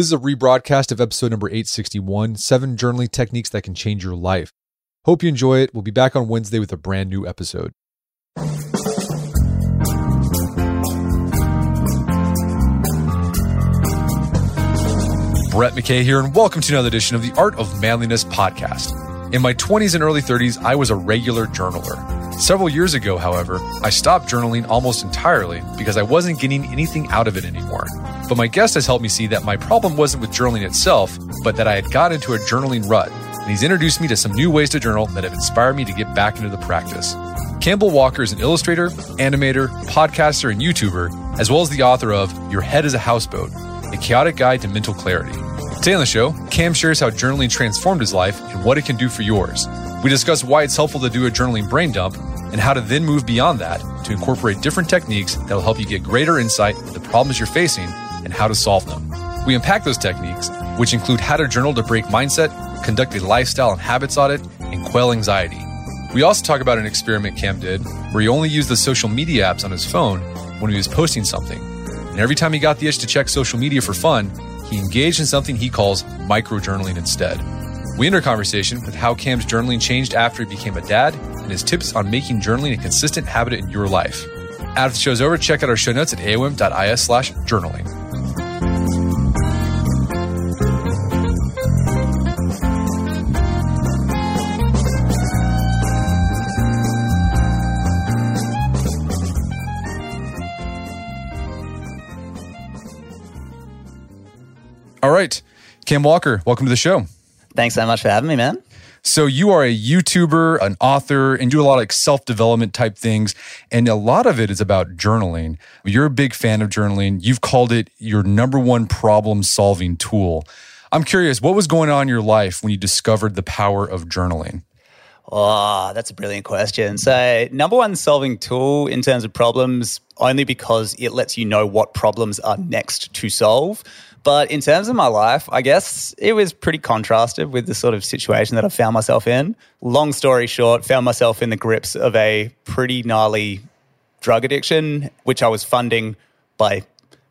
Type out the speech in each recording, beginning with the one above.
This is a rebroadcast of episode number 861 Seven Journaling Techniques That Can Change Your Life. Hope you enjoy it. We'll be back on Wednesday with a brand new episode. Brett McKay here, and welcome to another edition of the Art of Manliness podcast. In my 20s and early 30s, I was a regular journaler. Several years ago, however, I stopped journaling almost entirely because I wasn't getting anything out of it anymore. But my guest has helped me see that my problem wasn't with journaling itself, but that I had got into a journaling rut. And he's introduced me to some new ways to journal that have inspired me to get back into the practice. Campbell Walker is an illustrator, animator, podcaster, and YouTuber, as well as the author of Your Head is a Houseboat, a chaotic guide to mental clarity. Today on the show, Cam shares how journaling transformed his life and what it can do for yours. We discuss why it's helpful to do a journaling brain dump and how to then move beyond that to incorporate different techniques that will help you get greater insight into the problems you're facing and how to solve them. We unpack those techniques, which include how to journal to break mindset, conduct a lifestyle and habits audit, and quell anxiety. We also talk about an experiment Cam did where he only used the social media apps on his phone when he was posting something. And every time he got the itch to check social media for fun, he engaged in something he calls microjournaling instead. We end our conversation with how Cam's journaling changed after he became a dad and his tips on making journaling a consistent habit in your life. After the show's over, check out our show notes at aom.is slash journaling. All right. Cam Walker, welcome to the show. Thanks so much for having me, man. So you are a YouTuber, an author, and do a lot of like self-development type things. And a lot of it is about journaling. You're a big fan of journaling. You've called it your number one problem solving tool. I'm curious, what was going on in your life when you discovered the power of journaling? Oh, that's a brilliant question. So, number one solving tool in terms of problems, only because it lets you know what problems are next to solve. But in terms of my life, I guess it was pretty contrasted with the sort of situation that I found myself in. Long story short, found myself in the grips of a pretty gnarly drug addiction, which I was funding by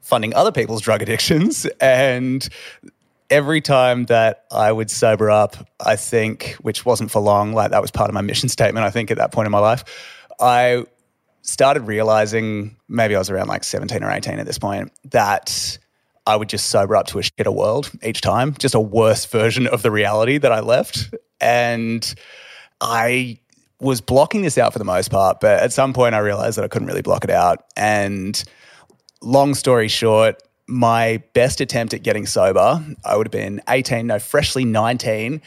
funding other people's drug addictions. And every time that I would sober up, I think, which wasn't for long, like that was part of my mission statement, I think, at that point in my life, I started realizing maybe I was around like 17 or 18 at this point that I would just sober up to a shitter world each time, just a worse version of the reality that I left. And I was blocking this out for the most part, but at some point I realized that I couldn't really block it out. And long story short, my best attempt at getting sober, I would have been 18, no, freshly 19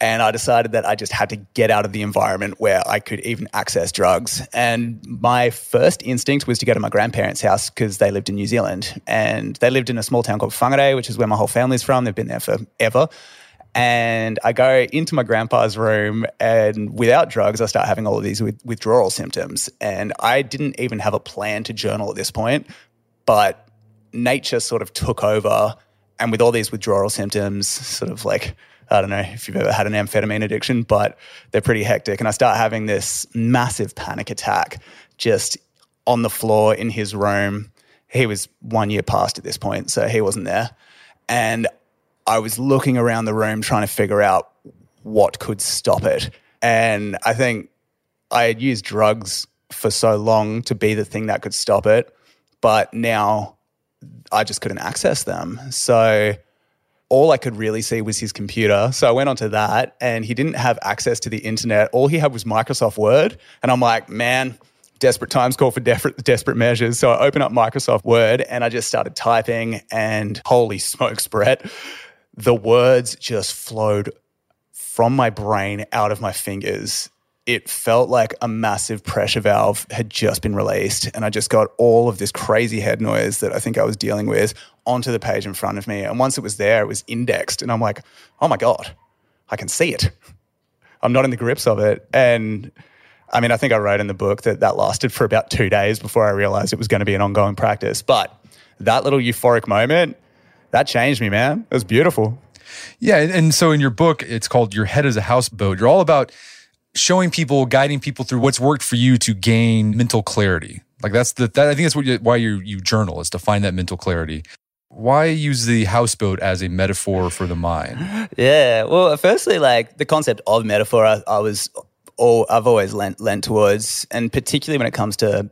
and I decided that I just had to get out of the environment where I could even access drugs. And my first instinct was to go to my grandparents' house because they lived in New Zealand. And they lived in a small town called Whangarei, which is where my whole family's from. They've been there forever. And I go into my grandpa's room, and without drugs, I start having all of these withdrawal symptoms. And I didn't even have a plan to journal at this point, but nature sort of took over. And with all these withdrawal symptoms, sort of like I don't know if you've ever had an amphetamine addiction, but they're pretty hectic. And I start having this massive panic attack just on the floor in his room. He was one year past at this point, so he wasn't there. And I was looking around the room trying to figure out what could stop it. And I think I had used drugs for so long to be the thing that could stop it, but now I just couldn't access them. So all I could really see was his computer. So I went onto that and he didn't have access to the internet. All he had was Microsoft Word. And I'm like, man, desperate times call for desperate, desperate measures. So I open up Microsoft Word and I just started typing and holy smokes, Brett, the words just flowed from my brain out of my fingers it felt like a massive pressure valve had just been released. And I just got all of this crazy head noise that I think I was dealing with onto the page in front of me. And once it was there, it was indexed. And I'm like, oh my God, I can see it. I'm not in the grips of it. And I mean, I think I wrote in the book that that lasted for about two days before I realized it was going to be an ongoing practice. But that little euphoric moment, that changed me, man. It was beautiful. Yeah. And so in your book, it's called Your Head is a Houseboat. You're all about showing people, guiding people through what's worked for you to gain mental clarity. Like that's the that, I think that's what you, why you you journal is to find that mental clarity. Why use the houseboat as a metaphor for the mind? Yeah, well, firstly, like the concept of metaphor, I, I was all I've always lent lent towards, and particularly when it comes to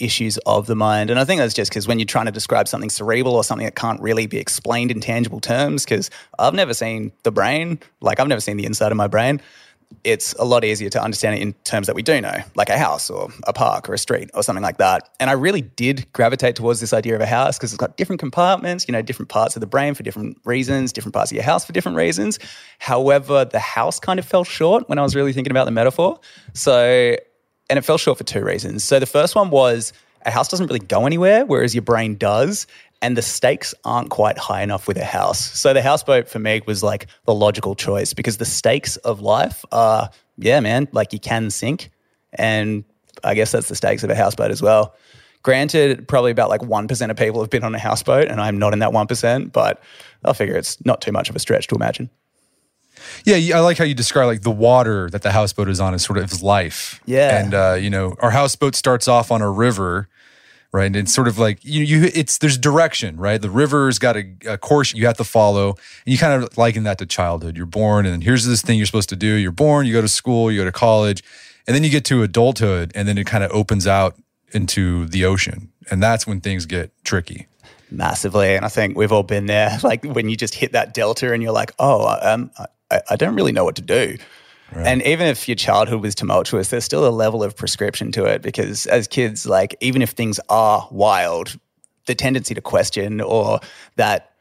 issues of the mind. And I think that's just because when you're trying to describe something cerebral or something that can't really be explained in tangible terms, because I've never seen the brain, like I've never seen the inside of my brain it's a lot easier to understand it in terms that we do know, like a house or a park or a street or something like that. And I really did gravitate towards this idea of a house because it's got different compartments, you know, different parts of the brain for different reasons, different parts of your house for different reasons. However, the house kind of fell short when I was really thinking about the metaphor. So, and it fell short for two reasons. So the first one was a house doesn't really go anywhere, whereas your brain does and the stakes aren't quite high enough with a house. So the houseboat for me was like the logical choice because the stakes of life are, yeah, man, like you can sink. And I guess that's the stakes of a houseboat as well. Granted, probably about like 1% of people have been on a houseboat, and I'm not in that 1%, but I figure it's not too much of a stretch to imagine. Yeah, I like how you describe like the water that the houseboat is on is sort of life. Yeah, and uh, you know, our houseboat starts off on a river, right? And it's sort of like you, you it's there's direction, right? The river's got a, a, course you have to follow, and you kind of liken that to childhood. You're born, and here's this thing you're supposed to do. You're born, you go to school, you go to college, and then you get to adulthood, and then it kind of opens out into the ocean, and that's when things get tricky. Massively, and I think we've all been there. Like when you just hit that delta, and you're like, "Oh, um, I, I don't really know what to do." Right. And even if your childhood was tumultuous, there's still a level of prescription to it because as kids, like even if things are wild, the tendency to question or that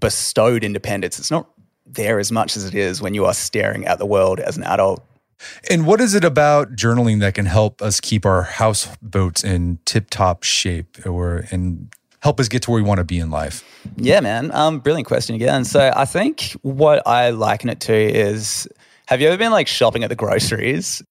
bestowed independence, it's not there as much as it is when you are staring at the world as an adult. And what is it about journaling that can help us keep our houseboats in tip top shape or and help us get to where we want to be in life? Yeah, man. Um, brilliant question again. So I think what I liken it to is have you ever been like shopping at the groceries?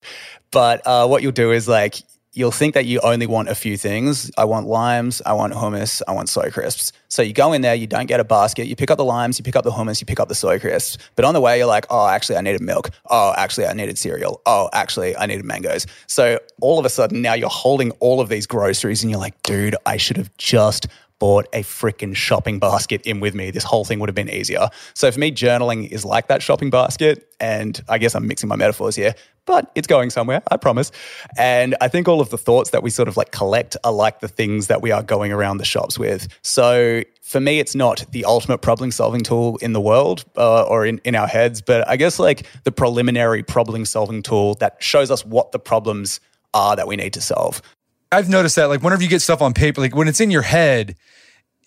But uh, what you'll do is like you'll think that you only want a few things. I want limes, I want hummus, I want soy crisps. So you go in there, you don't get a basket, you pick up the limes, you pick up the hummus, you pick up the soy crisps. But on the way, you're like, oh, actually, I needed milk. Oh, actually, I needed cereal. Oh, actually, I needed mangoes. So all of a sudden, now you're holding all of these groceries and you're like, dude, I should have just bought a freaking shopping basket in with me, this whole thing would have been easier. So for me, journaling is like that shopping basket. And I guess I'm mixing my metaphors here, but it's going somewhere, I promise. And I think all of the thoughts that we sort of like collect are like the things that we are going around the shops with. So for me, it's not the ultimate problem solving tool in the world uh, or in, in our heads, but I guess like the preliminary problem solving tool that shows us what the problems are that we need to solve. I've noticed that like whenever you get stuff on paper, like when it's in your head,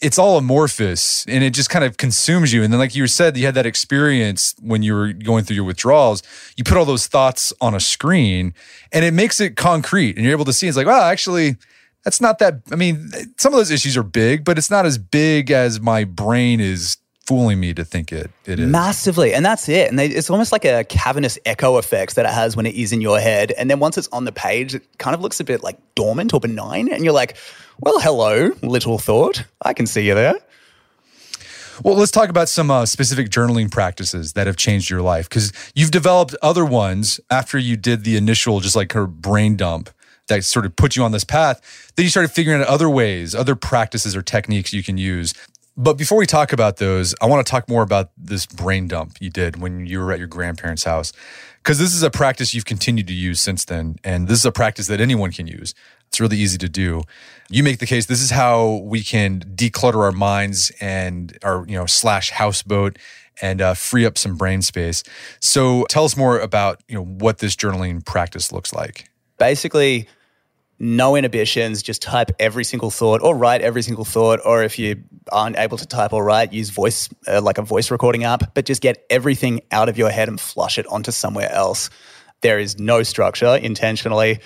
it's all amorphous and it just kind of consumes you. And then, like you said, you had that experience when you were going through your withdrawals. You put all those thoughts on a screen and it makes it concrete and you're able to see it's like, well, actually, that's not that. I mean, some of those issues are big, but it's not as big as my brain is fooling me to think it it is massively and that's it and they, it's almost like a cavernous echo effect that it has when it is in your head and then once it's on the page it kind of looks a bit like dormant or benign and you're like well hello little thought i can see you there well, let's talk about some uh, specific journaling practices that have changed your life because you've developed other ones after you did the initial, just like her brain dump that sort of put you on this path. Then you started figuring out other ways, other practices or techniques you can use But before we talk about those, I want to talk more about this brain dump you did when you were at your grandparents' house. Because this is a practice you've continued to use since then. And this is a practice that anyone can use. It's really easy to do. You make the case this is how we can declutter our minds and our, you know, slash houseboat and uh, free up some brain space. So tell us more about, you know, what this journaling practice looks like. Basically, no inhibitions, just type every single thought or write every single thought. Or if you aren't able to type or write, use voice, uh, like a voice recording app, but just get everything out of your head and flush it onto somewhere else. There is no structure intentionally.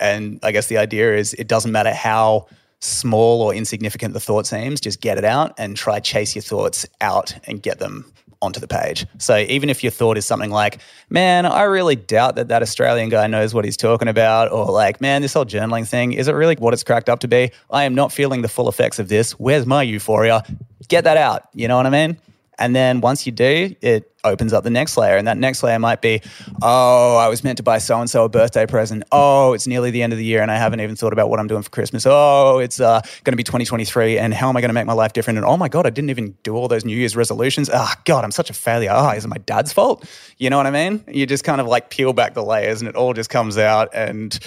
And I guess the idea is it doesn't matter how small or insignificant the thought seems, just get it out and try chase your thoughts out and get them onto the page. So even if your thought is something like, man, I really doubt that that Australian guy knows what he's talking about, or like, man, this whole journaling thing, is it really what it's cracked up to be? I am not feeling the full effects of this. Where's my euphoria? Get that out. You know what I mean? And then once you do, it opens up the next layer. And that next layer might be, oh, I was meant to buy so and so a birthday present. Oh, it's nearly the end of the year and I haven't even thought about what I'm doing for Christmas. Oh, it's uh, going to be 2023 and how am I going to make my life different? And oh my God, I didn't even do all those New Year's resolutions. Oh, God, I'm such a failure. Oh, is it my dad's fault? You know what I mean? You just kind of like peel back the layers and it all just comes out and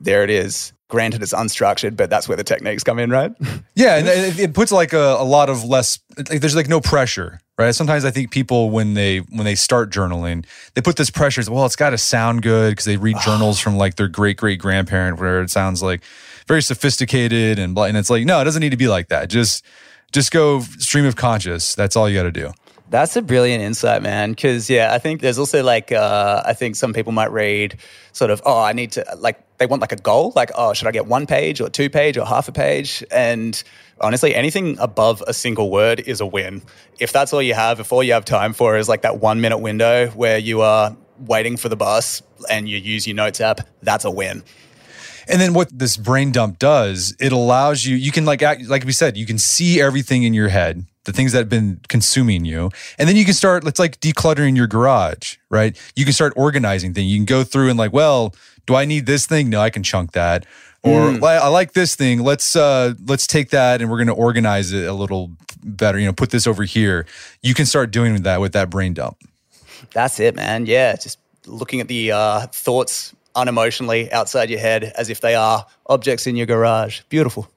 there it is. Granted, it's unstructured, but that's where the techniques come in, right? Yeah, and it, it puts like a, a, lot of less. Like, there's like no pressure, right? Sometimes I think people when they when they start journaling, they put this pressure. Well, it's got to sound good because they read journals from like their great great grandparent, where it sounds like very sophisticated and blah. And it's like, no, it doesn't need to be like that. Just just go stream of conscious. That's all you got to do. That's a brilliant insight, man. Because yeah, I think there's also like uh, I think some people might read sort of oh I need to like they want like a goal like oh should I get one page or two page or half a page and honestly anything above a single word is a win. If that's all you have, if all you have time for is like that one minute window where you are waiting for the bus and you use your notes app, that's a win. And then what this brain dump does, it allows you, you can like, act, like we said, you can see everything in your head the things that have been consuming you. And then you can start, it's like decluttering your garage, right? You can start organizing things. You can go through and like, well, do I need this thing? No, I can chunk that. Or mm. I like this thing. Let's uh let's take that and we're gonna organize it a little better. You know, put this over here. You can start doing that with that brain dump. That's it, man. Yeah. Just looking at the uh, thoughts unemotionally outside your head as if they are objects in your garage. Beautiful.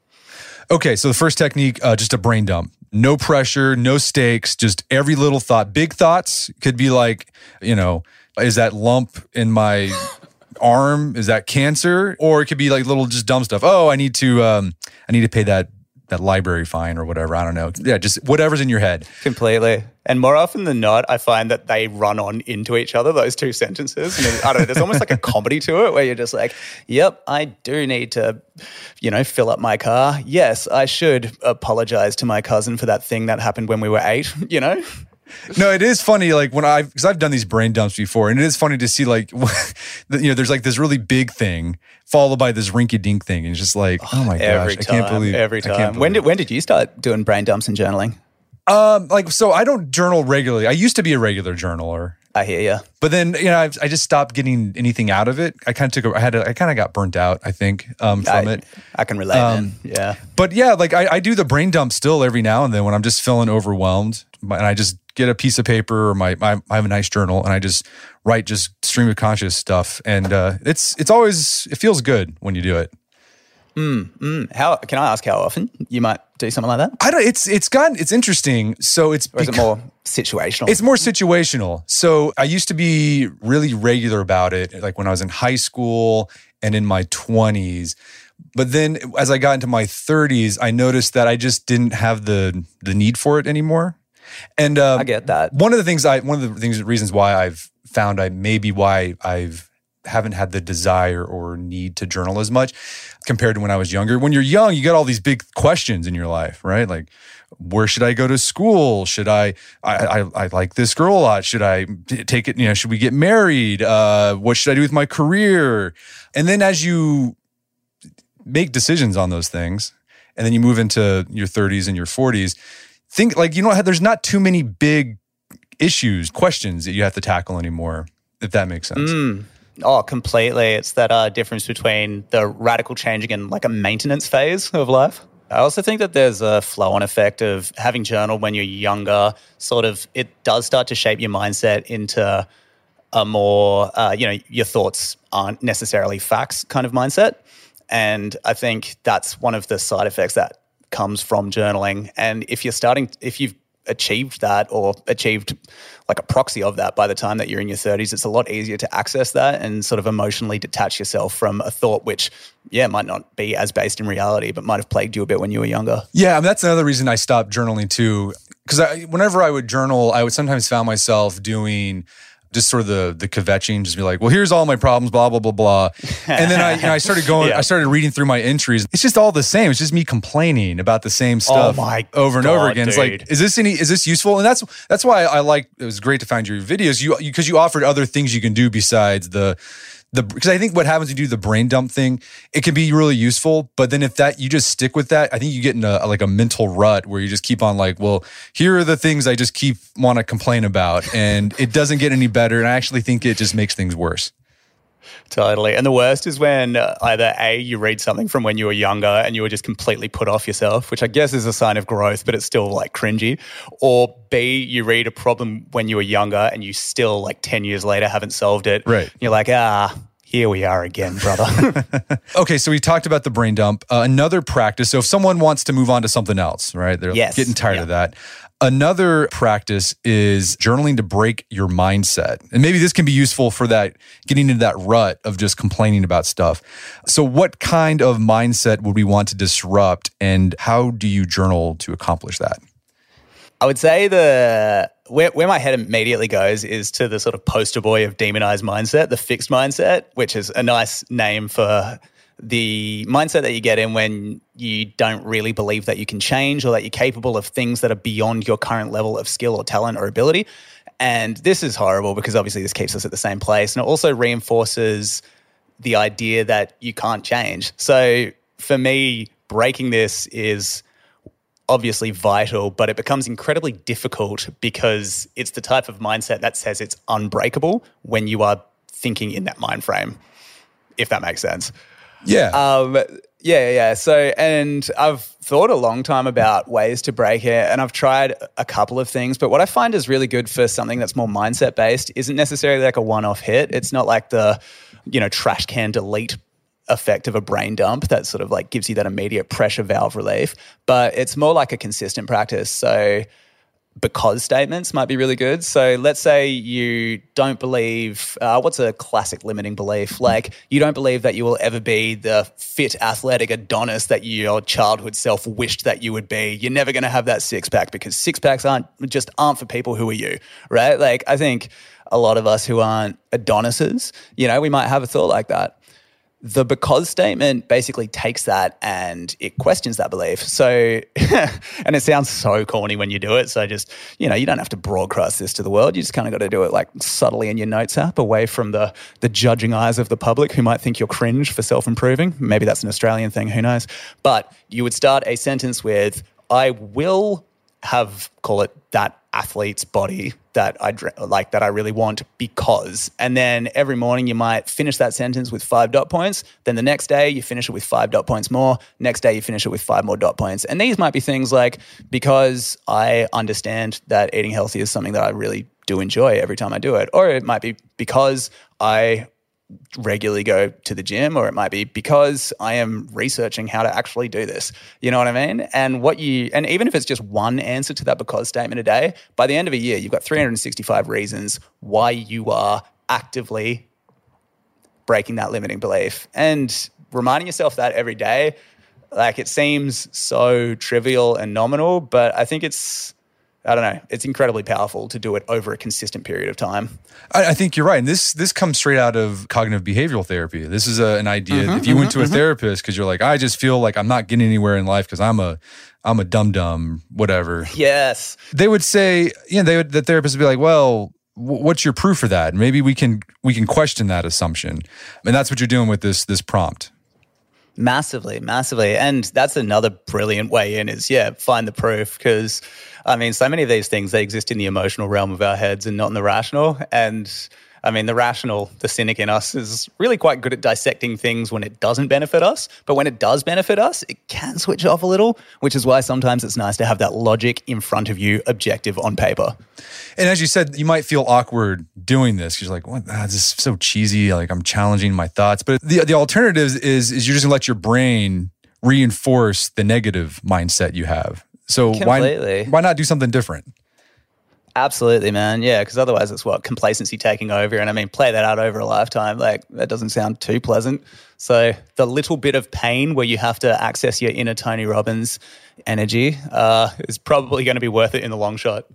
Okay, so the first technique, uh, just a brain dump no pressure, no stakes, just every little thought. Big thoughts could be like, you know, is that lump in my arm? Is that cancer? Or it could be like little just dumb stuff. Oh, I need to um I need to pay that that library fine or whatever. I don't know. Yeah, just whatever's in your head. Completely. And more often than not, I find that they run on into each other, those two sentences. And I don't know, there's almost like a comedy to it where you're just like, yep, I do need to, you know, fill up my car. Yes, I should apologize to my cousin for that thing that happened when we were eight, you know? No, it is funny. Like when I, because I've done these brain dumps before, and it is funny to see like, you know, there's like this really big thing followed by this rinky dink thing, and it's just like, oh my every gosh, time, I can't believe every time. Believe when did when did you start doing brain dumps and journaling? Um, like so, I don't journal regularly. I used to be a regular journaler. I hear you. But then you know, I've, i just stopped getting anything out of it. I kind of took. A, I had. A, I kind of got burnt out. I think um, from I, it. I can relate. Um, yeah. But yeah, like I, I do the brain dump still every now and then when I'm just feeling overwhelmed, and I just get a piece of paper or my, my I have a nice journal and I just write just stream of conscious stuff, and uh, it's it's always it feels good when you do it. Mm, mm. How can I ask how often you might do something like that? I don't. It's it's gotten it's interesting. So it's or is it more situational? It's more situational. So I used to be really regular about it, like when I was in high school and in my twenties. But then as I got into my 30s, I noticed that I just didn't have the the need for it anymore. And uh, I get that. One of the things I one of the things reasons why I've found I maybe why I've haven't had the desire or need to journal as much compared to when I was younger. When you're young, you got all these big questions in your life, right? Like, where should I go to school? Should I, I, I, I like this girl a lot. Should I take it? You know, should we get married? Uh, what should I do with my career? And then as you make decisions on those things, and then you move into your 30s and your 40s, think like, you know, there's not too many big issues, questions that you have to tackle anymore, if that makes sense. Mm. Oh, completely. It's that uh, difference between the radical changing and like a maintenance phase of life. I also think that there's a flow on effect of having journal when you're younger, sort of, it does start to shape your mindset into a more, uh, you know, your thoughts aren't necessarily facts kind of mindset. And I think that's one of the side effects that comes from journaling. And if you're starting, if you've achieved that or achieved like a proxy of that by the time that you're in your 30s it's a lot easier to access that and sort of emotionally detach yourself from a thought which yeah might not be as based in reality but might have plagued you a bit when you were younger yeah that's another reason i stopped journaling too because whenever i would journal i would sometimes found myself doing just sort of the the kvetching, just be like, well, here's all my problems, blah blah blah blah. And then I you know, I started going, yeah. I started reading through my entries. It's just all the same. It's just me complaining about the same oh stuff oh over and over again. Dude. It's like, is this any is this useful? And that's that's why I like. It was great to find your videos. You because you, you offered other things you can do besides the the because I think what happens when you do the brain dump thing, it can be really useful. But then if that you just stick with that, I think you get in a like a mental rut where you just keep on like, well, here are the things I just keep want to complain about, and it doesn't get any better. And I actually think it just makes things worse. Totally. And the worst is when uh, either A, you read something from when you were younger and you were just completely put off yourself, which I guess is a sign of growth, but it's still like cringy. Or B, you read a problem when you were younger and you still, like 10 years later, haven't solved it. Right. You're like, ah, here we are again, brother. okay, so we talked about the brain dump. Uh, another practice. So if someone wants to move on to something else, right? They're yes. getting tired of that. Another practice is journaling to break your mindset. And maybe this can be useful for that, getting into that rut of just complaining about stuff. So, what kind of mindset would we want to disrupt, and how do you journal to accomplish that? I would say the where, where my head immediately goes is to the sort of poster boy of demonized mindset, the fixed mindset, which is a nice name for the mindset that you get in when you don't really believe that you can change or that you're capable of things that are beyond your current level of skill or talent or ability. And this is horrible because obviously this keeps us at the same place. And it also reinforces the idea that you can't change. So for me, breaking this is obviously vital, but it becomes incredibly difficult because it's the type of mindset that says it's unbreakable when you are thinking in that mind frame, if that makes sense. Yeah. Um, yeah, yeah. So, and I've thought a long time about ways to break it, and I've tried a couple of things. But what I find is really good for something that's more mindset based isn't necessarily like a one off hit. It's not like the, you know, trash can delete effect of a brain dump that sort of like gives you that immediate pressure valve relief, but it's more like a consistent practice. So, because statements might be really good. So let's say you don't believe, uh, what's a classic limiting belief? Like you don't believe that you will ever be the fit, athletic Adonis that your childhood self wished that you would be. You're never going to have that six pack because six packs aren't just aren't for people who are you, right? Like I think a lot of us who aren't Adonises, you know, we might have a thought like that the because statement basically takes that and it questions that belief. So, and it sounds so corny when you do it. So, just, you know, you don't have to broadcast this to the world. You just kind of got to do it like subtly in your notes app away from the, the judging eyes of the public who might think you're cringe for self improving. Maybe that's an Australian thing, who knows? But you would start a sentence with, I will have, call it that athlete's body that I like that I really want because and then every morning you might finish that sentence with 5 dot points then the next day you finish it with 5 dot points more next day you finish it with 5 more dot points and these might be things like because I understand that eating healthy is something that I really do enjoy every time I do it or it might be because I regularly go to the gym, or it might be because I am researching how to actually do this. You know what I mean? And what you, and even if it's just one answer to that because statement a day, by the end of a year, you've got 365 reasons why you are actively breaking that limiting belief. And reminding yourself that every day, like it seems so trivial and nominal, but I think it's, I don't know. It's incredibly powerful to do it over a consistent period of time. I, I think you're right. And this this comes straight out of cognitive behavioral therapy. This is a, an idea. Mm-hmm, if you mm-hmm, went to a mm-hmm. therapist because you're like, I just feel like I'm not getting anywhere in life because I'm a I'm a dum dum, whatever. Yes. They would say, you know, they would the therapist would be like, well, what's your proof for that? Maybe we can we can question that assumption, and that's what you're doing with this this prompt. Massively, massively. And that's another brilliant way in is, yeah, find the proof. Because, I mean, so many of these things, they exist in the emotional realm of our heads and not in the rational. And I mean, the rational, the cynic in us is really quite good at dissecting things when it doesn't benefit us. But when it does benefit us, it can switch off a little, which is why sometimes it's nice to have that logic in front of you, objective on paper. And as you said, you might feel awkward doing this. Because you're like, what? Ah, this is so cheesy. Like I'm challenging my thoughts. But the, the alternative is, is you're just gonna let your brain reinforce the negative mindset you have. So why, why not do something different? Absolutely, man. Yeah, because otherwise it's what complacency taking over. And I mean, play that out over a lifetime. Like, that doesn't sound too pleasant. So, the little bit of pain where you have to access your inner Tony Robbins energy uh, is probably going to be worth it in the long shot.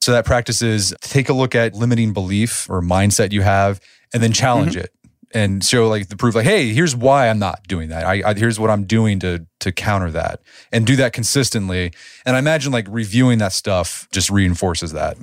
So, that practice is take a look at limiting belief or mindset you have and then challenge mm-hmm. it and show like the proof like hey here's why i'm not doing that. I, I, here's what i'm doing to to counter that and do that consistently. And i imagine like reviewing that stuff just reinforces that.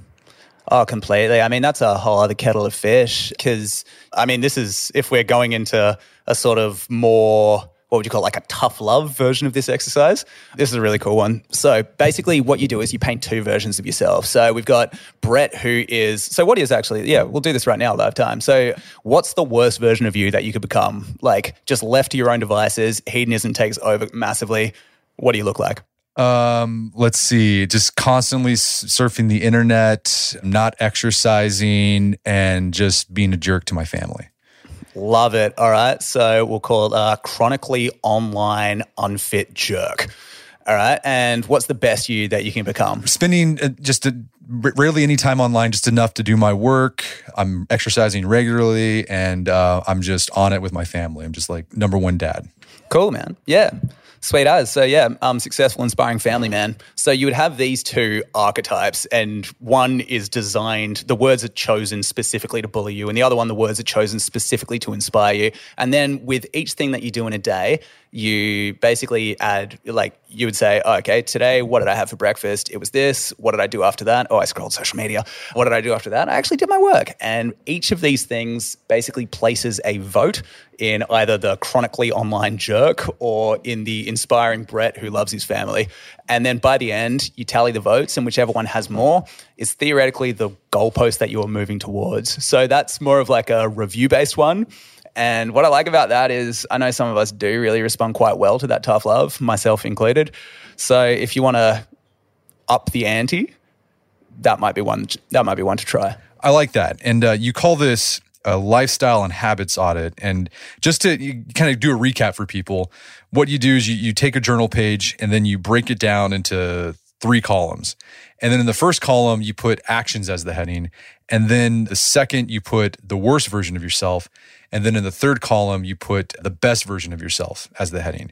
Oh completely. I mean that's a whole other kettle of fish because i mean this is if we're going into a sort of more what would you call it, like a tough love version of this exercise. This is a really cool one. So basically, what you do is you paint two versions of yourself. So we've got Brett, who is, so what is actually, yeah, we'll do this right now, live time. So what's the worst version of you that you could become? Like just left to your own devices, hedonism takes over massively. What do you look like? Um, let's see, just constantly surfing the internet, not exercising, and just being a jerk to my family. Love it. All right. So we'll call it a chronically online unfit jerk. All right. And what's the best you that you can become? Spending uh, just a, rarely any time online, just enough to do my work. I'm exercising regularly and uh, I'm just on it with my family. I'm just like number one dad. Cool, man. Yeah. Sweet as. So yeah, um, successful, inspiring family man. So you would have these two archetypes, and one is designed. The words are chosen specifically to bully you, and the other one, the words are chosen specifically to inspire you. And then with each thing that you do in a day, you basically add like you would say oh, okay today what did i have for breakfast? It was this. What did i do after that? Oh i scrolled social media. What did i do after that? I actually did my work. And each of these things basically places a vote in either the chronically online jerk or in the inspiring brett who loves his family. And then by the end you tally the votes and whichever one has more is theoretically the goalpost that you're moving towards. So that's more of like a review based one and what I like about that is I know some of us do really respond quite well to that tough love, myself included. So if you want to up the ante, that might be one. That might be one to try. I like that. And uh, you call this a lifestyle and habits audit. And just to kind of do a recap for people, what you do is you, you take a journal page and then you break it down into three columns. And then in the first column, you put actions as the heading. And then the second, you put the worst version of yourself. And then in the third column, you put the best version of yourself as the heading.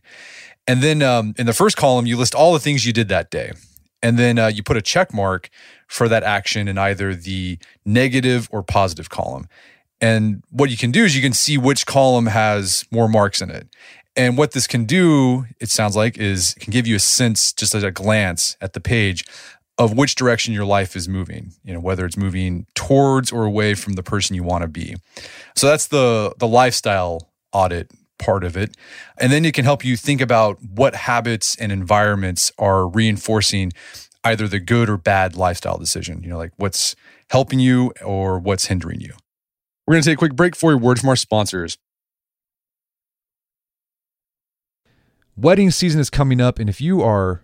And then um, in the first column, you list all the things you did that day. And then uh, you put a check mark for that action in either the negative or positive column. And what you can do is you can see which column has more marks in it. And what this can do, it sounds like, is it can give you a sense, just at a glance at the page, of which direction your life is moving you know whether it's moving towards or away from the person you want to be. So that's the the lifestyle audit part of it. And then it can help you think about what habits and environments are reinforcing either the good or bad lifestyle decision you know like what's helping you or what's hindering you. We're going to take a quick break for a word from our sponsors. Wedding season is coming up, and if you are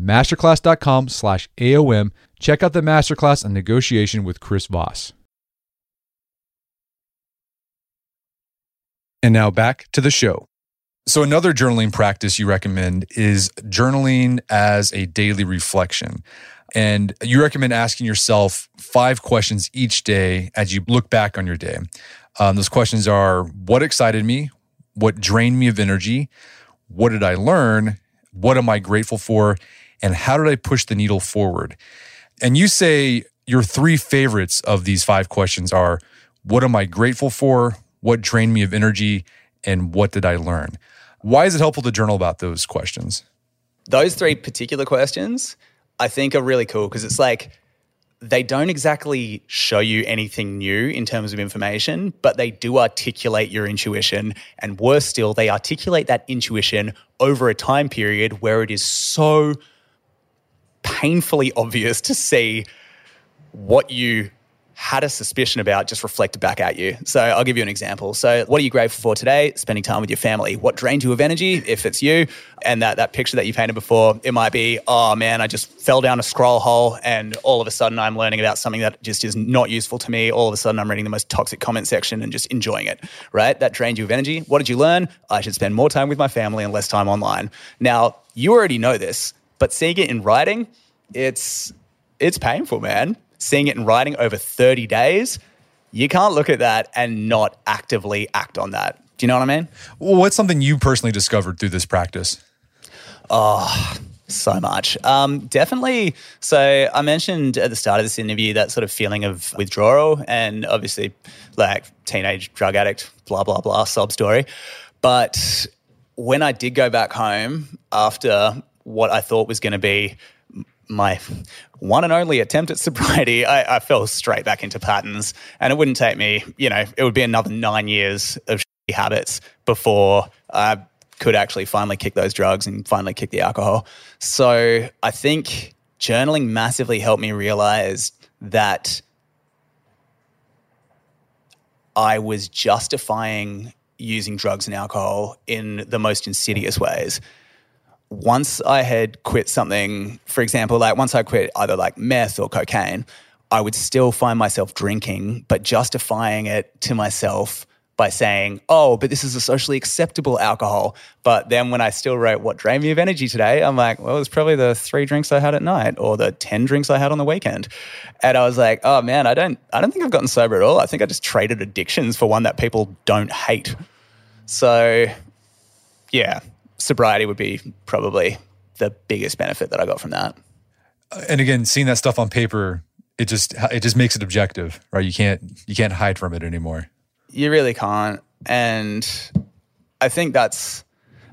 Masterclass.com slash AOM. Check out the masterclass on negotiation with Chris Voss. And now back to the show. So, another journaling practice you recommend is journaling as a daily reflection. And you recommend asking yourself five questions each day as you look back on your day. Um, those questions are What excited me? What drained me of energy? What did I learn? What am I grateful for? And how did I push the needle forward? And you say your three favorites of these five questions are What am I grateful for? What drained me of energy? And what did I learn? Why is it helpful to journal about those questions? Those three particular questions I think are really cool because it's like they don't exactly show you anything new in terms of information, but they do articulate your intuition. And worse still, they articulate that intuition over a time period where it is so painfully obvious to see what you had a suspicion about just reflected back at you. So I'll give you an example. So what are you grateful for today? Spending time with your family. What drained you of energy? If it's you, and that that picture that you painted before, it might be, oh man, I just fell down a scroll hole and all of a sudden I'm learning about something that just is not useful to me. All of a sudden I'm reading the most toxic comment section and just enjoying it. Right? That drained you of energy. What did you learn? I should spend more time with my family and less time online. Now, you already know this, but seeing it in writing, it's it's painful, man seeing it in writing over 30 days, you can't look at that and not actively act on that. Do you know what I mean? Well, what's something you personally discovered through this practice? Oh, So much. Um, definitely. So I mentioned at the start of this interview that sort of feeling of withdrawal and obviously like teenage drug addict, blah, blah, blah, sob story. But when I did go back home after what I thought was going to be my one and only attempt at sobriety, I, I, fell straight back into patterns. And it wouldn't take me, you know, it would be another nine years of shitty habits before I could actually finally kick those drugs and finally kick the alcohol. So I think journaling massively helped me realize that I was justifying using drugs and alcohol in the most insidious ways once I had quit something, for example, like once I quit either like meth or cocaine, I would still find myself drinking, but justifying it to myself by saying, oh, but this is a socially acceptable alcohol. But then when I still wrote what drained me of energy today, I'm like, well, it's probably the three drinks I had at night or the 10 drinks I had on the weekend. And I was like, oh man, I don't I don't think I've gotten sober at all. I think I just traded addictions for one that people don't hate. So yeah, sobriety would be probably the biggest benefit that I got from that. Uh, and again, seeing that stuff on paper, it just it just makes it objective, right? You can't you can't hide from it anymore. You really can't. And I think that's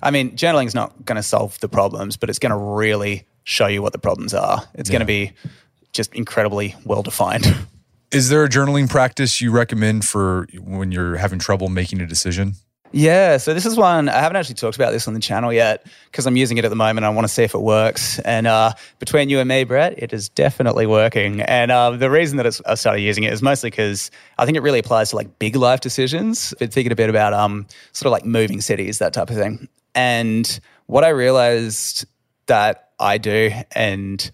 I mean, journaling is not going to solve the problems, but it's going to really show you what the problems are. It's yeah. going to be just incredibly well defined. Is there a journaling practice you recommend for when you're having trouble making a decision? Yeah, so this is one I haven't actually talked about this on the channel yet because I'm using it at the moment. I want to see if it works. And uh, between you and me, Brett, it is definitely working. And uh, the reason that I started using it is mostly because I think it really applies to like big life decisions. Been thinking a bit about um, sort of like moving cities, that type of thing. And what I realized that I do, and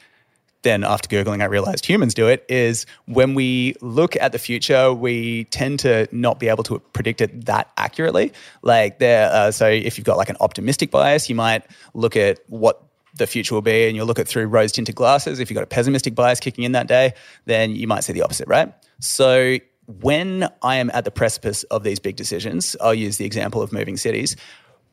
then after Googling, I realized humans do it, is when we look at the future, we tend to not be able to predict it that accurately. Like there, uh, so if you've got like an optimistic bias, you might look at what the future will be and you'll look at through rose tinted glasses. If you've got a pessimistic bias kicking in that day, then you might see the opposite, right? So when I am at the precipice of these big decisions, I'll use the example of moving cities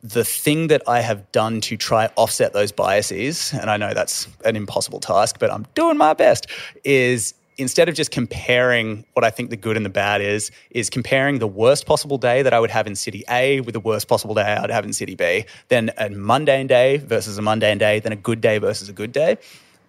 the thing that I have done to try offset those biases, and I know that's an impossible task, but I'm doing my best, is instead of just comparing what I think the good and the bad is, is comparing the worst possible day that I would have in city A with the worst possible day I'd have in city B, then a mundane day versus a mundane day, then a good day versus a good day.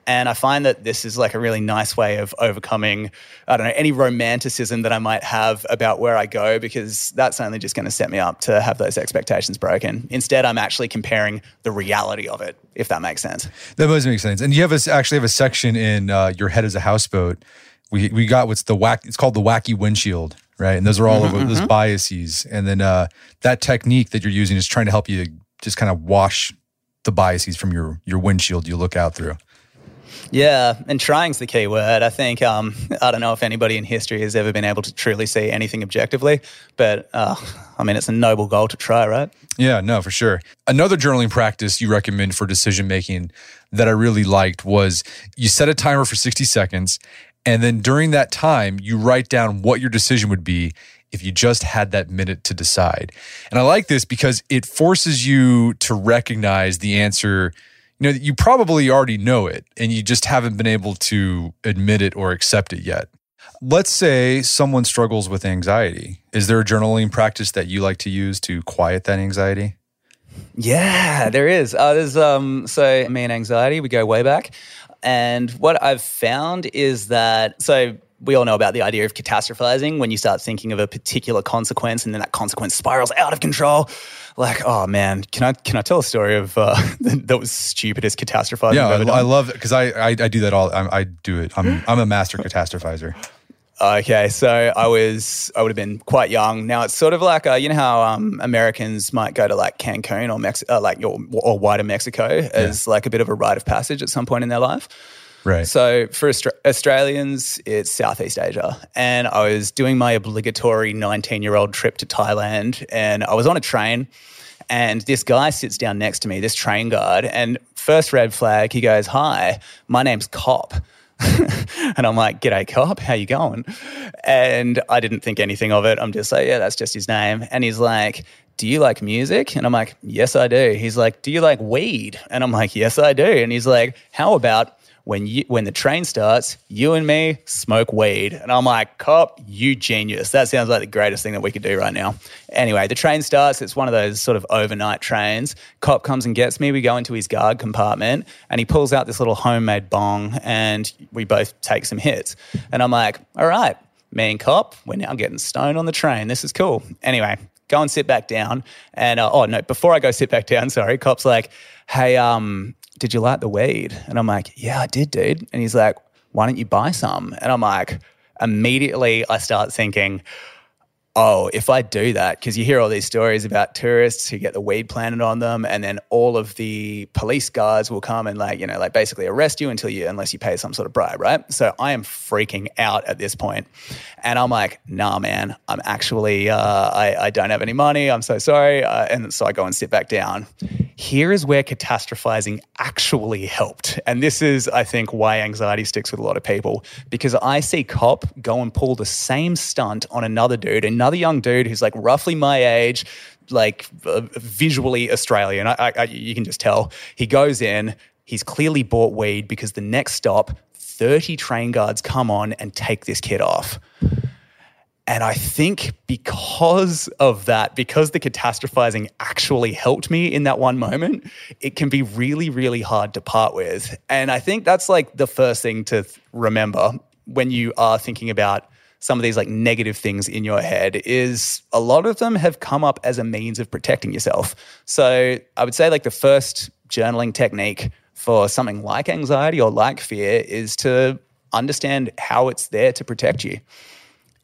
And I find that this is like a really nice way of overcoming, I don't know, any romanticism that I might have about where I go, because that's only just going to set me up to have those expectations broken. Instead, I'm actually comparing the reality of it, if that makes sense. That does make sense. And you have a, actually have a section in uh, Your Head is a Houseboat. We, we got what's the whack, it's called the wacky windshield, right? And those are all mm-hmm, of those mm-hmm. biases. And then uh, that technique that you're using is trying to help you just kind of wash the biases from your your windshield you look out through. Yeah, and trying's the key word. I think um, I don't know if anybody in history has ever been able to truly see anything objectively, but uh, I mean, it's a noble goal to try, right? Yeah, no, for sure. Another journaling practice you recommend for decision making that I really liked was you set a timer for 60 seconds, and then during that time, you write down what your decision would be if you just had that minute to decide. And I like this because it forces you to recognize the answer you know you probably already know it and you just haven't been able to admit it or accept it yet. Let's say someone struggles with anxiety. Is there a journaling practice that you like to use to quiet that anxiety? Yeah there is. Uh, there's um so me and anxiety we go way back. And what i've found is that so we all know about the idea of catastrophizing when you start thinking of a particular consequence and then that consequence spirals out of control like, oh man, can I can I tell a story of uh, that was stupid as catastrophizing? Yeah, I, I, love it because I, I, I do that all. I, I do it. I'm I'm a master catastrophizer. Okay, so I was I would have been quite young. Now it's sort of like uh, you know how um, Americans might go to like Cancun or Mex- uh, like or, or wider Mexico as yeah. like a bit of a rite of passage at some point in their life. Right. So for Austra- Australians, it's Southeast Asia. And I was doing my obligatory 19 year old trip to Thailand and I was on a train and this guy sits down next to me, this train guard, and first red flag, he goes, Hi, my name's Cop. and I'm like, G'day, Cop, how you going? And I didn't think anything of it. I'm just like, yeah, that's just his name. And he's like, do you like music? And I'm like, yes, I do. He's like, do you like weed? And I'm like, yes, I do. And he's like, how about when you when the train starts, you and me smoke weed. And I'm like, cop, you genius. That sounds like the greatest thing that we could do right now. Anyway, the train starts. It's one of those sort of overnight trains. Cop comes and gets me. We go into his guard compartment and he pulls out this little homemade bong and we both take some hits. And I'm like, all right, me and cop, we're now getting stoned on the train. This is cool. Anyway, go and sit back down. And uh, oh no, before I go sit back down, sorry, cop's like, hey, um, did you like the weed? And I'm like, yeah, I did, dude. And he's like, why don't you buy some? And I'm like, immediately I start thinking, oh, if I do that, because you hear all these stories about tourists who get the weed planted on them, and then all of the police guards will come and like, you know, like basically arrest you until you, unless you pay some sort of bribe, right? So I am freaking out at this point. and I'm like, nah, man, I'm actually, uh, I, I don't have any money. I'm so sorry, uh, and so I go and sit back down. Here is where catastrophizing actually helped, and this is, I think, why anxiety sticks with a lot of people because I see cop go and pull the same stunt on another dude, and another young dude who's like roughly my age, like uh, visually Australian. I, I, you can just tell. He goes in, he's clearly bought weed because the next stop, 30 train guards come on and take this kid off. And I think because of that, because the catastrophizing actually helped me in that one moment, it can be really, really hard to part with. And I think that's like the first thing to remember when you are thinking about some of these like negative things in your head is a lot of them have come up as a means of protecting yourself. So I would say like the first journaling technique for something like anxiety or like fear is to understand how it's there to protect you.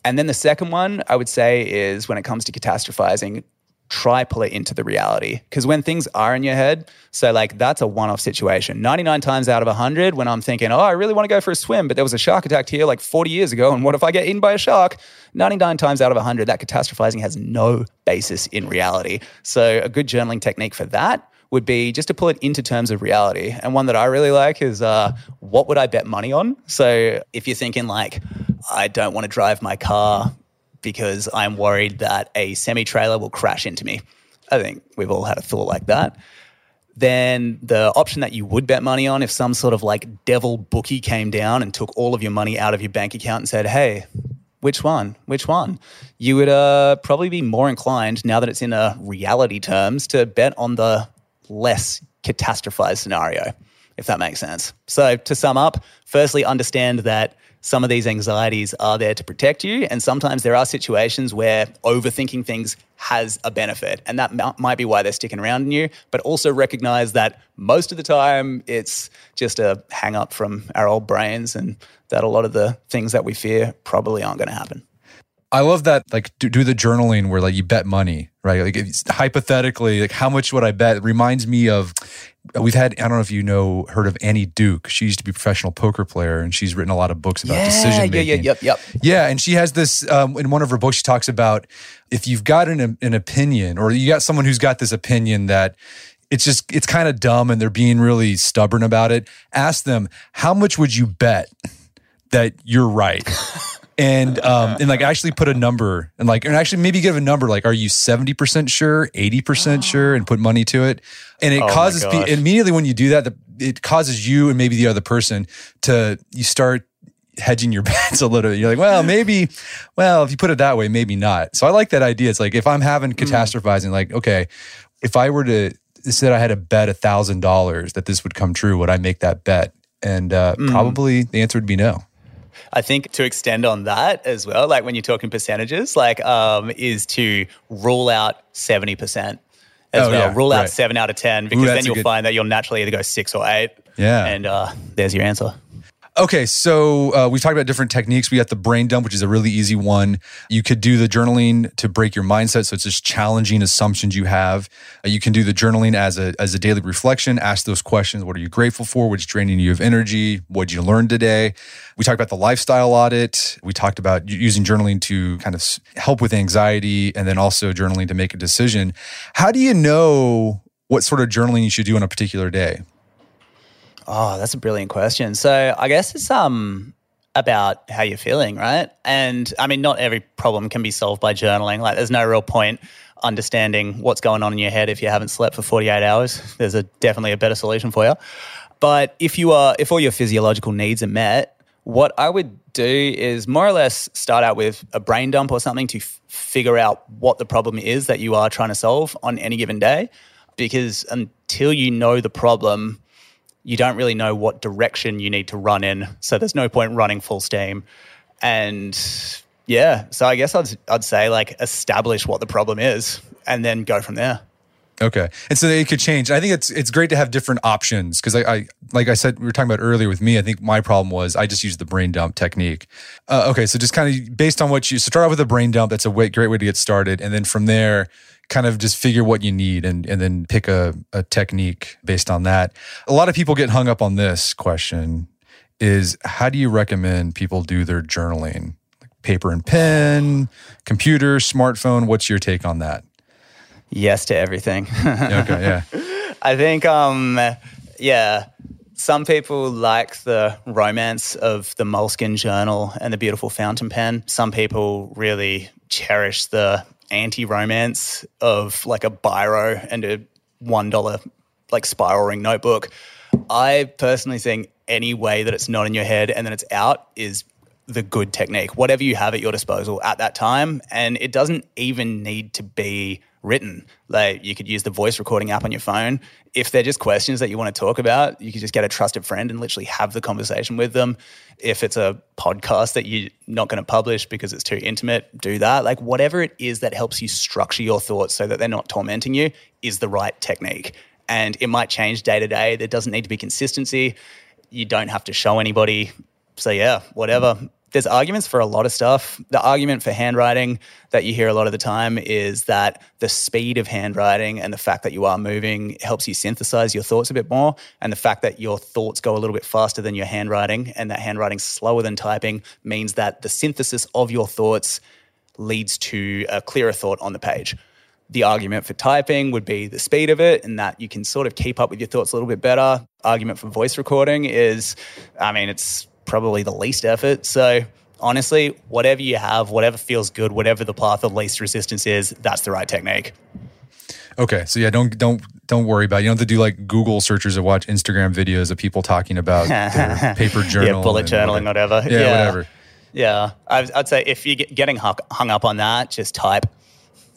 And then the second one I would say is when it comes to catastrophizing, try pull it into the reality. Because when things are in your head, so like that's a one off situation. 99 times out of 100, when I'm thinking, oh, I really want to go for a swim, but there was a shark attack here like 40 years ago, and what if I get eaten by a shark? 99 times out of 100, that catastrophizing has no basis in reality. So a good journaling technique for that would be just to pull it into terms of reality. And one that I really like is uh, what would I bet money on? So if you're thinking like, I don't want to drive my car because I'm worried that a semi trailer will crash into me. I think we've all had a thought like that. Then the option that you would bet money on, if some sort of like devil bookie came down and took all of your money out of your bank account and said, hey, which one? Which one? You would uh, probably be more inclined, now that it's in a reality terms, to bet on the less catastrophized scenario, if that makes sense. So to sum up, firstly, understand that some of these anxieties are there to protect you. And sometimes there are situations where overthinking things has a benefit. And that m- might be why they're sticking around in you. But also recognize that most of the time it's just a hang up from our old brains and that a lot of the things that we fear probably aren't going to happen. I love that, like, do, do the journaling where, like, you bet money, right? Like, hypothetically, like, how much would I bet? It reminds me of we've had I don't know if you know heard of Annie Duke. She used to be a professional poker player and she's written a lot of books about yeah, decision making. Yeah, yeah, yep, yep. Yeah, and she has this um, in one of her books. She talks about if you've got an an opinion or you got someone who's got this opinion that it's just it's kind of dumb and they're being really stubborn about it. Ask them how much would you bet that you're right. and um and like actually put a number and like and actually maybe give a number like are you 70% sure 80% sure and put money to it? And it Oh causes pe- immediately when you do that the, it causes you and maybe the other person to you start hedging your bets a little. Bit you're like well maybe well if you put it that way maybe not. So i like that idea. It's like if i'm having Mm. catastrophizing like okay if i were to said i had to bet a thousand dollars that this would come true would i make that bet? And uh, Mm. probably the answer would be no I think to extend on that as well, like when you're talking percentages, like um, is to rule out seventy percent as Oh, well. yeah, rule out right. seven out of ten because that's then you'll good- find that you'll naturally either go six or eight. Yeah. and uh, there's your answer. Okay, so uh, we've talked about different techniques. We got the brain dump, which is a really easy one. You could do the journaling to break your mindset, so it's just challenging assumptions you have. Uh, you can do the journaling as a as a daily reflection. Ask those questions: What are you grateful for? What's draining you of energy? What did you learn today? We talked about the lifestyle audit. We talked about using journaling to kind of help with anxiety, and then also journaling to make a decision. How do you know what sort of journaling you should do on a particular day? Oh, that's a brilliant question. So I guess it's um about how you're feeling, right? And I mean, not every problem can be solved by journaling. Like, there's no real point. understanding what's going on in your head if you haven't slept for 48 hours. There's a definitely a better solution for you. But if you are if all your physiological needs are met, what I would do is more or less start out with a brain dump or something to f- figure out what the problem is that you are trying to solve on any given day because until you know the problem you don't really know what direction you need to run in so there's no point running full steam and yeah so i guess i'd, I'd say like establish what the problem is and then go from there Okay, and so it could change. I think it's it's great to have different options because I, I, like I said we were talking about earlier with me. I think my problem was I just used the brain dump technique. Uh, okay, so just kind of based on what you so start out with a brain dump. That's a way, great way to get started, and then from there, kind of just figure what you need and and then pick a, a technique based on that. A lot of people get hung up on this question: is how do you recommend people do their journaling? Like paper and pen, computer, smartphone. What's your take on that? yes to everything. okay, yeah. I think, um, yeah, some people like the romance of the Moleskine journal and the beautiful fountain pen. Some people really cherish the anti romance of like a biro and a $1 like spiral ring notebook. I personally think any way that it's not in your head and then it's out is the good technique, whatever you have at your disposal at that time. And it doesn't even need to be written. Like you could use the voice recording app on your phone. If they're just questions that you want to talk about, you could just get a trusted friend and literally have the conversation with them. If it's a podcast that you're not going to publish because it's too intimate, do that. Like whatever it is that helps you structure your thoughts so that they're not tormenting you is the right technique. And it might change day to day. There doesn't need to be consistency. You don't have to show anybody. So yeah, whatever there's arguments for a lot of stuff. The argument for handwriting that you hear a lot of the time is that the speed of handwriting and the fact that you are moving helps you synthesize your thoughts a bit more. And the fact that your thoughts go a little bit faster than your handwriting and that handwriting slower than typing means that the synthesis of your thoughts leads to a clearer thought on the page. The argument for typing would be the speed of it and that you can sort of keep up with your thoughts a little bit better. Argument for voice recording is, I mean, it's probably the least effort. So honestly, whatever you have, whatever feels good, whatever the path of least resistance is, that's the right technique. Okay, so yeah, don't don't don't worry about. It. You don't have to do like Google searches or watch Instagram videos of people talking about their paper journal, yeah, bullet journaling, whatever. Yeah, yeah, whatever. Yeah, I'd say if you're getting hung up on that, just type.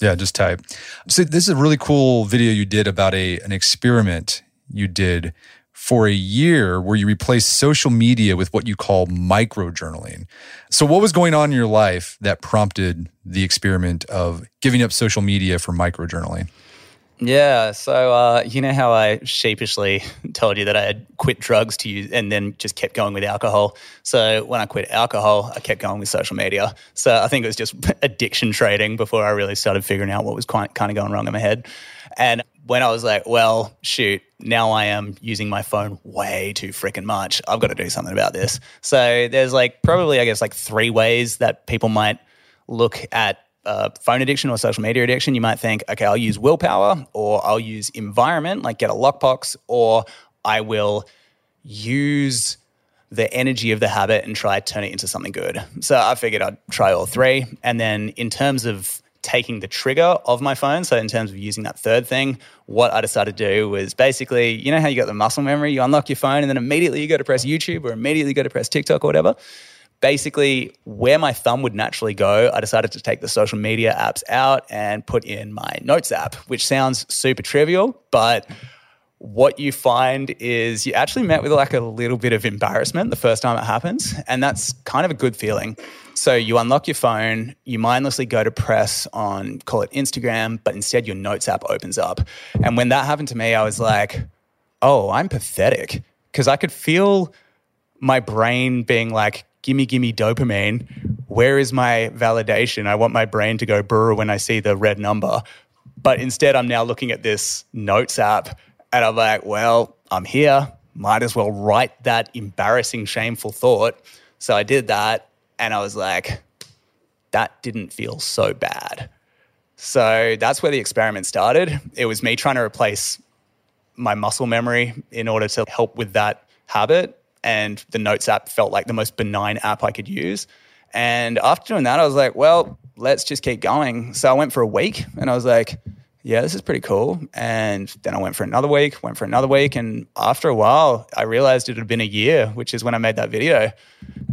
Yeah, just type. So this is a really cool video you did about a an experiment you did for a year where you replaced social media with what you call micro journaling. So, what was going on in your life that prompted the experiment of giving up social media for micro journaling? Yeah, so uh, you know how I sheepishly told you that I had quit drugs to use and then just kept going with alcohol. So when I quit alcohol, I kept going with social media. So I think it was just addiction trading before I really started figuring out what was quite, kind of going wrong in my head. And when I was like, well, shoot, now I am using my phone way too freaking much. I've got to do something about this. So there's like probably, I guess, like three ways that people might look at uh, phone addiction or social media addiction. You might think, okay, I'll use willpower or I'll use environment, like get a lockbox, or I will use the energy of the habit and try to turn it into something good. So I figured I'd try all three. And then in terms of taking the trigger of my phone. So, in terms of using that third thing, what I decided to do was basically, you know how you got the muscle memory? You unlock your phone and then immediately you go to press YouTube or immediately go to press TikTok or whatever. Basically, where my thumb would naturally go, I decided to take the social media apps out and put in my notes app, which sounds super trivial, but what you find is you actually met with like a little bit of embarrassment the first time it happens. And that's kind of a good feeling. So you unlock your phone, you mindlessly go to press on, call it Instagram, but instead your notes app opens up. And when that happened to me, I was like, oh, I'm pathetic. Because I could feel my brain being like, gimme, gimme dopamine. Where is my validation? I want my brain to go brr when I see the red number. But instead, I'm now looking at this notes app and I'm like, well, I'm here. Might as well write that embarrassing, shameful thought. So I did that. And I was like, that didn't feel so bad. So that's where the experiment started. It was me trying to replace my muscle memory in order to help with that habit. And the Notes app felt like the most benign app I could use. And after doing that, I was like, well, let's just keep going. So I went for a week and I was like, yeah, this is pretty cool. And then I went for another week, went for another week. And after a while, I realized it had been a year, which is when I made that video.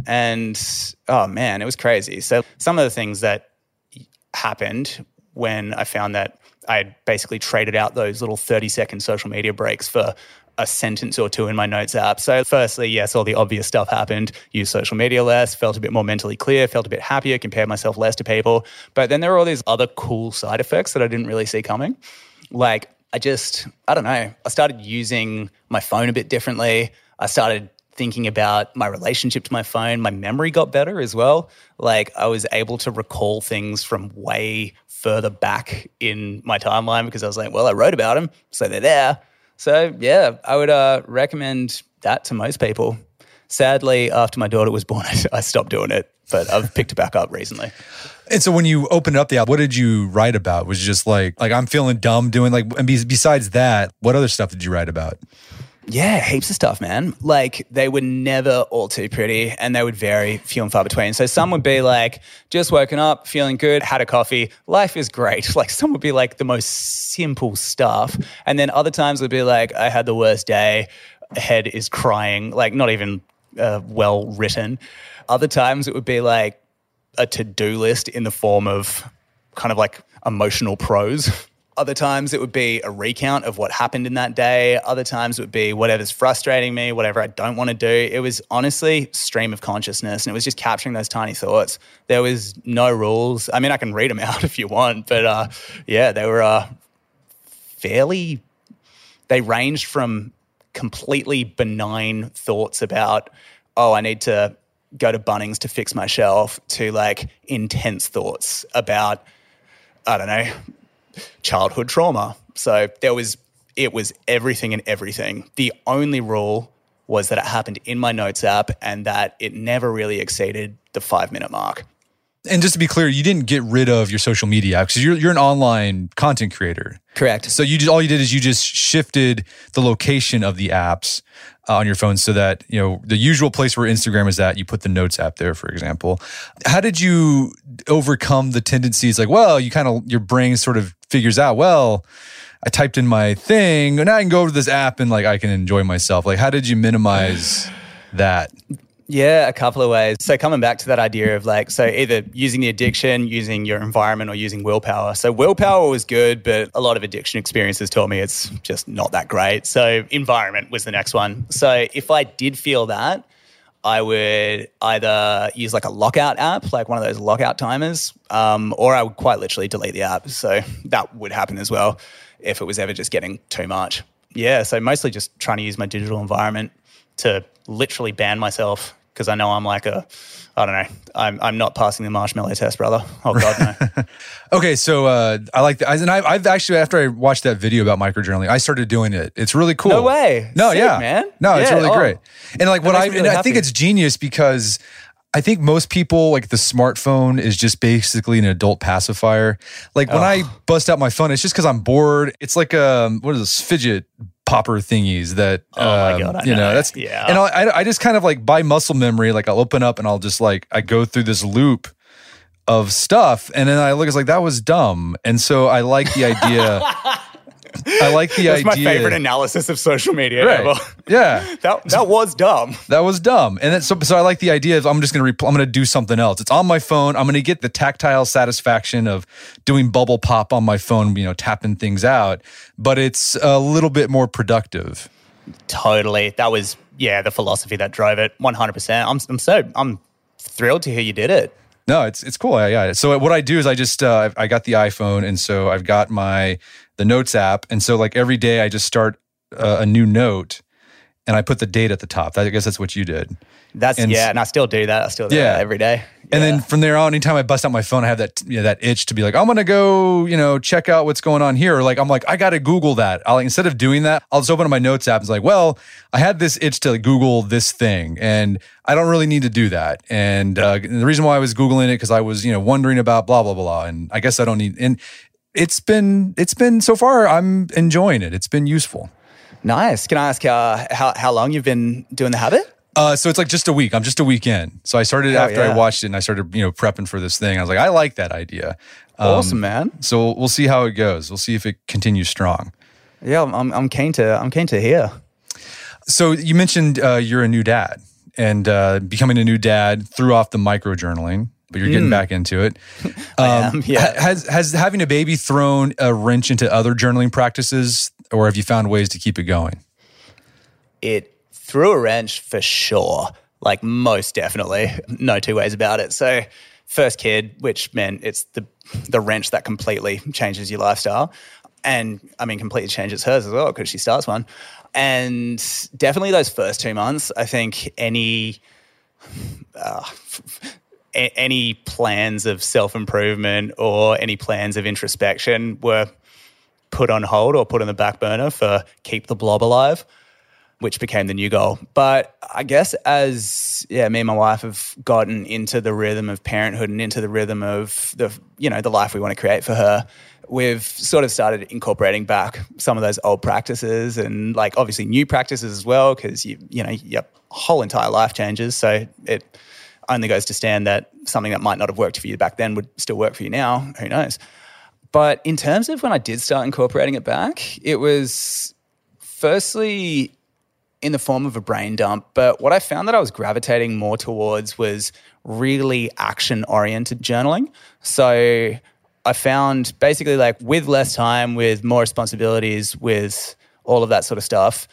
And oh man, it was crazy. So some of the things that happened when I found that I had basically traded out those little 30 second social media breaks for a sentence or two in my notes app. So, firstly, yes, all the obvious stuff happened. Used social media less, felt a bit more mentally clear, felt a bit happier, compared myself less to people. But then there were all these other cool side effects that I didn't really see coming. Like, I just, I don't know, I started using my phone a bit differently. I started thinking about my relationship to my phone. My memory got better as well. Like, I was able to recall things from way further back in my timeline because I was like, well, I wrote about them, so they're there. So yeah, I would uh, recommend that to most people. Sadly, after my daughter was born, I stopped doing it, but I've picked it back up recently. And so when you opened up the app, what did you write about? Was just like like I'm feeling dumb doing like and besides that, what other stuff did you write about? Yeah, heaps of stuff, man. Like they were never all too pretty and they would vary few and far between. So some would be like, just woken up, feeling good, had a coffee, life is great. Like some would be like the most simple stuff. And then other times would be like, I had the worst day, head is crying, like not even uh, well written. Other times it would be like a to do list in the form of kind of like emotional prose. Other times it would be a recount of what happened in that day. Other times it would be whatever's frustrating me, whatever I don't want to do. It was honestly stream of consciousness and it was just capturing those tiny thoughts. There was no rules. I mean, I can read them out if you want, but uh, yeah, they were uh, fairly, they ranged from completely benign thoughts about, oh, I need to go to Bunnings to fix my shelf to like intense thoughts about, I don't know, childhood trauma. So there was, it was everything and everything. The only rule was that it happened in my notes app and that it never really exceeded the five minute mark. And just to be clear, you didn't get rid of your social media because you're you're an online content creator. Correct. So you just all you did is you just shifted the location of the apps uh, on your phone so that you know the usual place where Instagram is at. You put the Notes app there, for example. How did you overcome the tendencies? Like, well, you kind of your brain sort of figures out, well, I typed in my thing, and now I can go over to this app and like I can enjoy myself. Like, how did you minimize that? Yeah, a couple of ways. So coming back to that idea of like, so either using the addiction, using your environment, or using willpower. So willpower was good, but a lot of addiction experiences taught me it's just not that great. So environment was the next one. So if I did feel that, I would either use like a lockout app, like one of those lockout timers, um, or I would quite literally delete the app. So that would happen as well if it was ever just getting too much. Yeah, so mostly just trying to use my digital environment to literally ban myself because I know I'm like a, I don't know, I'm I'm not passing the marshmallow test, brother. Oh God, no. okay, so uh, I like that, and I, have actually after I watched that video about microjournaling, I started doing it. It's really cool. No way. No, Sick, yeah, man. No, yeah, it's really oh. great. And like That what I, and really I think it's genius because. I think most people like the smartphone is just basically an adult pacifier. Like when I bust out my phone, it's just because I'm bored. It's like um, what is this fidget popper thingies that Oh um, God, you know, know. that's Yeah. And I, I just kind of like by muscle memory, like I'll open up and I'll just like I go through this loop of stuff, and then I look, it's like that was dumb, and so I like the idea. I like the idea. That's idea. my favorite analysis of social media Right. ever. Yeah, That that was dumb. that was dumb. And then, so, so I like the idea of I'm just going to, repl- I'm to do something else. It's on my phone. I'm going to get the tactile satisfaction of doing bubble pop on my phone, you know, tapping things out, but it's a little bit more productive. Totally. That was yeah, the philosophy that drove it. One hundred percent. I'm I'm so I'm thrilled to hear you did it. No, it's it's cool. Yeah, yeah. So what I do is I just uh, I got the iPhone, and so I've got my the Notes app, and so like every day I just start uh, a new note, and I put the date at the top. I guess that's what you did. That's And- yeah, and I still do that. I still do Yeah. that every day. And then from there on, anytime I bust out my phone, I have that you know, that itch to be like, I'm gonna go, you know, check out what's going on here. Or like, I'm like, I gotta Google that. I'll like, instead of doing that, I'll just open up my notes app and it's like, well, I had this itch to Google this thing, and I don't really need to do that. And, uh, and the reason why I was googling it because I was, you know, wondering about blah blah blah, and I guess I don't need. And it's been it's been so far, I'm enjoying it. It's been useful. nice. Can I ask uh, how how long you've been doing the habit? Uh, so it's like just a week. I'm just a week in. So I started Oh, after I watched it and I started, you know, prepping for this thing. I was like, I like that idea. Um, awesome, man. So we'll see how it goes. We'll see if it continues strong. Yeah, I'm, I'm, I'm keen to I'm keen to hear. So you mentioned uh, you're a new dad and uh, becoming a new dad threw off the micro journaling, but you're getting back into it. Um, yeah. Has has having a baby thrown a wrench into other journaling practices, or have you found ways to keep it going? it threw a wrench for sure. Like most definitely, no two ways about it. So, first kid, which meant it's the the wrench that completely changes your lifestyle, and I mean completely changes hers as well because she starts one. And definitely those first two months, I think any uh, a- any plans of self improvement or any plans of introspection were put on hold or put on the back burner for keep the blob alive which became the new goal. But I guess as yeah, me and my wife have gotten into the rhythm of parenthood and into the rhythm of the you know the life we want to create for her, we've sort of started incorporating back some of those old practices and like obviously new practices as well because you you know your whole entire life changes. So it only goes to stand that something that might not have worked for you back then would still work for you now. Who knows? But in terms of when I did start incorporating it back, it was firstly in the form of a brain dump. But what I found that I was gravitating more towards was really action oriented journaling. So I found basically like with less time, with more responsibilities, with all of that sort of stuff,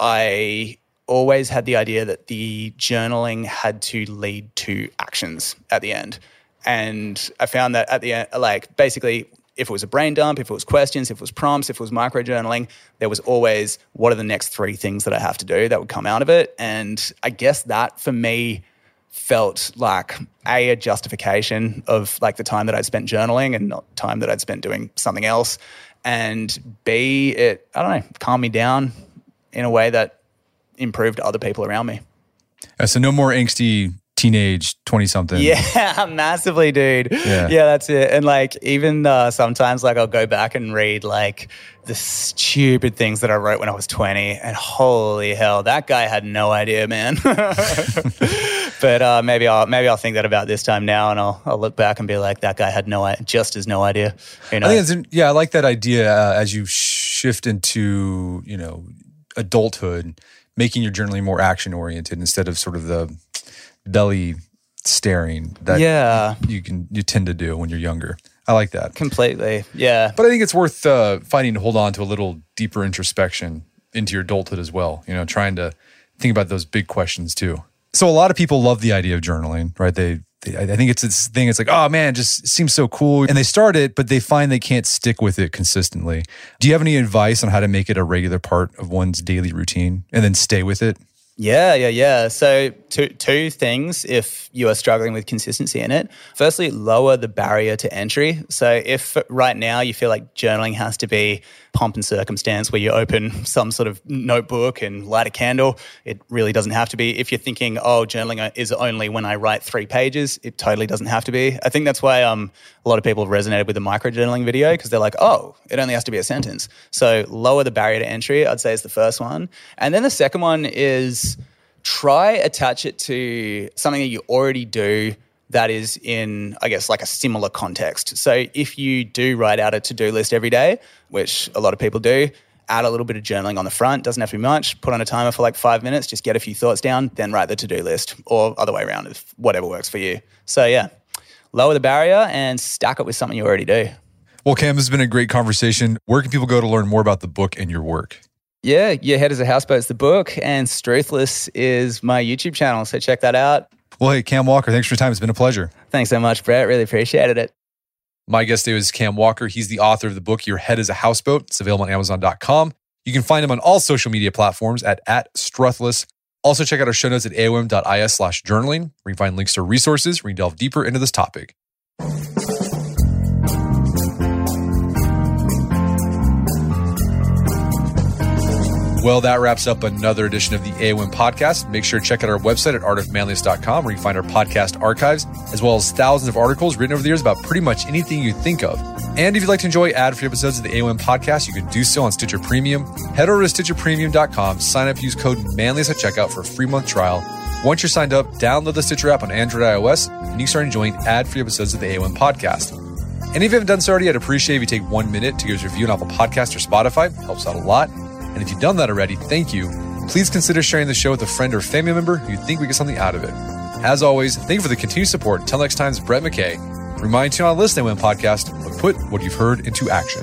I always had the idea that the journaling had to lead to actions at the end. And I found that at the end, like basically, if it was a brain dump, if it was questions, if it was prompts, if it was micro journaling, there was always what are the next three things that I have to do that would come out of it. And I guess that for me felt like a, a justification of like the time that I'd spent journaling and not time that I'd spent doing something else. And B, it, I don't know, calmed me down in a way that improved other people around me. Uh, so no more angsty teenage twenty something. Yeah, massively, dude. Yeah. Yeah. that's it. And like, even uh, sometimes, like, I'll go back and read like the stupid things that I wrote when I was 20, and holy hell, that guy had no idea, man. but uh, maybe I'll maybe I'll think that about this time now, and I'll I'll look back and be like, that guy had no idea, just as no idea. You know? I think it's yeah, I like that idea uh, as you shift into you know adulthood, making your journaling more action oriented instead of sort of the belly staring that yeah, you can you tend to do when you're younger. I like that, completely. Yeah. but I think it's worth uh, finding to hold on to a little deeper introspection into your adulthood as well. You know, trying to think about those big questions too. So a lot of people love the idea of journaling, right? They, I think it's this thing. It's like, oh man, just seems so cool, and they start it, but they find they can't stick with it consistently. Do you have any advice on how to make it a regular part of one's daily routine and then stay with it? Yeah, yeah, yeah. So two two things if you are struggling with consistency in it. Firstly, lower the barrier to entry. So if right now you feel like journaling has to be pomp and circumstance where you open some sort of notebook and light a candle, it really doesn't have to be. If you're thinking, oh, journaling is only when I write three pages, it totally doesn't have to be. I think that's why um a lot of people resonated with the micro journaling video because they're like, oh, it only has to be a sentence. So lower the barrier to entry, I'd say is the first one. And then the second one is try attach it to something that you already do that is in i guess like a similar context so if you do write out a to-do list every day which a lot of people do add a little bit of journaling on the front doesn't have to be much put on a timer for like five minutes just get a few thoughts down then write the to-do list or other way around if whatever works for you so yeah lower the barrier and stack it with something you already do Well, Cam, this has been a great conversation. Where can people go to learn more about the book and your work? Yeah your head is a houseboat's the book and struthless is my youtube channel so check that out Well, hey, Cam Walker, thanks for your time. It's been a pleasure. thanks so much brett really appreciated it My guest today was Cam Walker. He's the author of the book Your Head is a Houseboat. It's available on Amazon.com. You can find him on all social media platforms at, at Struthless. Also, check out our show notes at aom.is slash journaling, where you can find links to resources where you delve deeper into this topic. Well, that wraps up another edition of the AOM podcast. Make sure to check out our website at artofmanliness.com where you can find our podcast archives, as well as thousands of articles written over the years about pretty much anything you think of. And if you'd like to enjoy ad-free episodes of the AOM podcast, you can do so on Stitcher Premium. Head over to stitcherpremium.com, sign up, use code manliness at checkout for a free month trial. Once you're signed up, download the Stitcher app on Android iOS, and you start enjoying ad-free episodes of the AOM podcast. And if you haven't done so already, I'd appreciate if you take one minute to give us a review on Apple Podcast or Spotify. It helps out a lot. And if you've done that already, thank you. Please consider sharing the show with a friend or family member who you think we get something out of it. As always, thank you for the continued support. Until next time, it's Brett McKay. Remind you on Listening When podcast, but put what you've heard into action.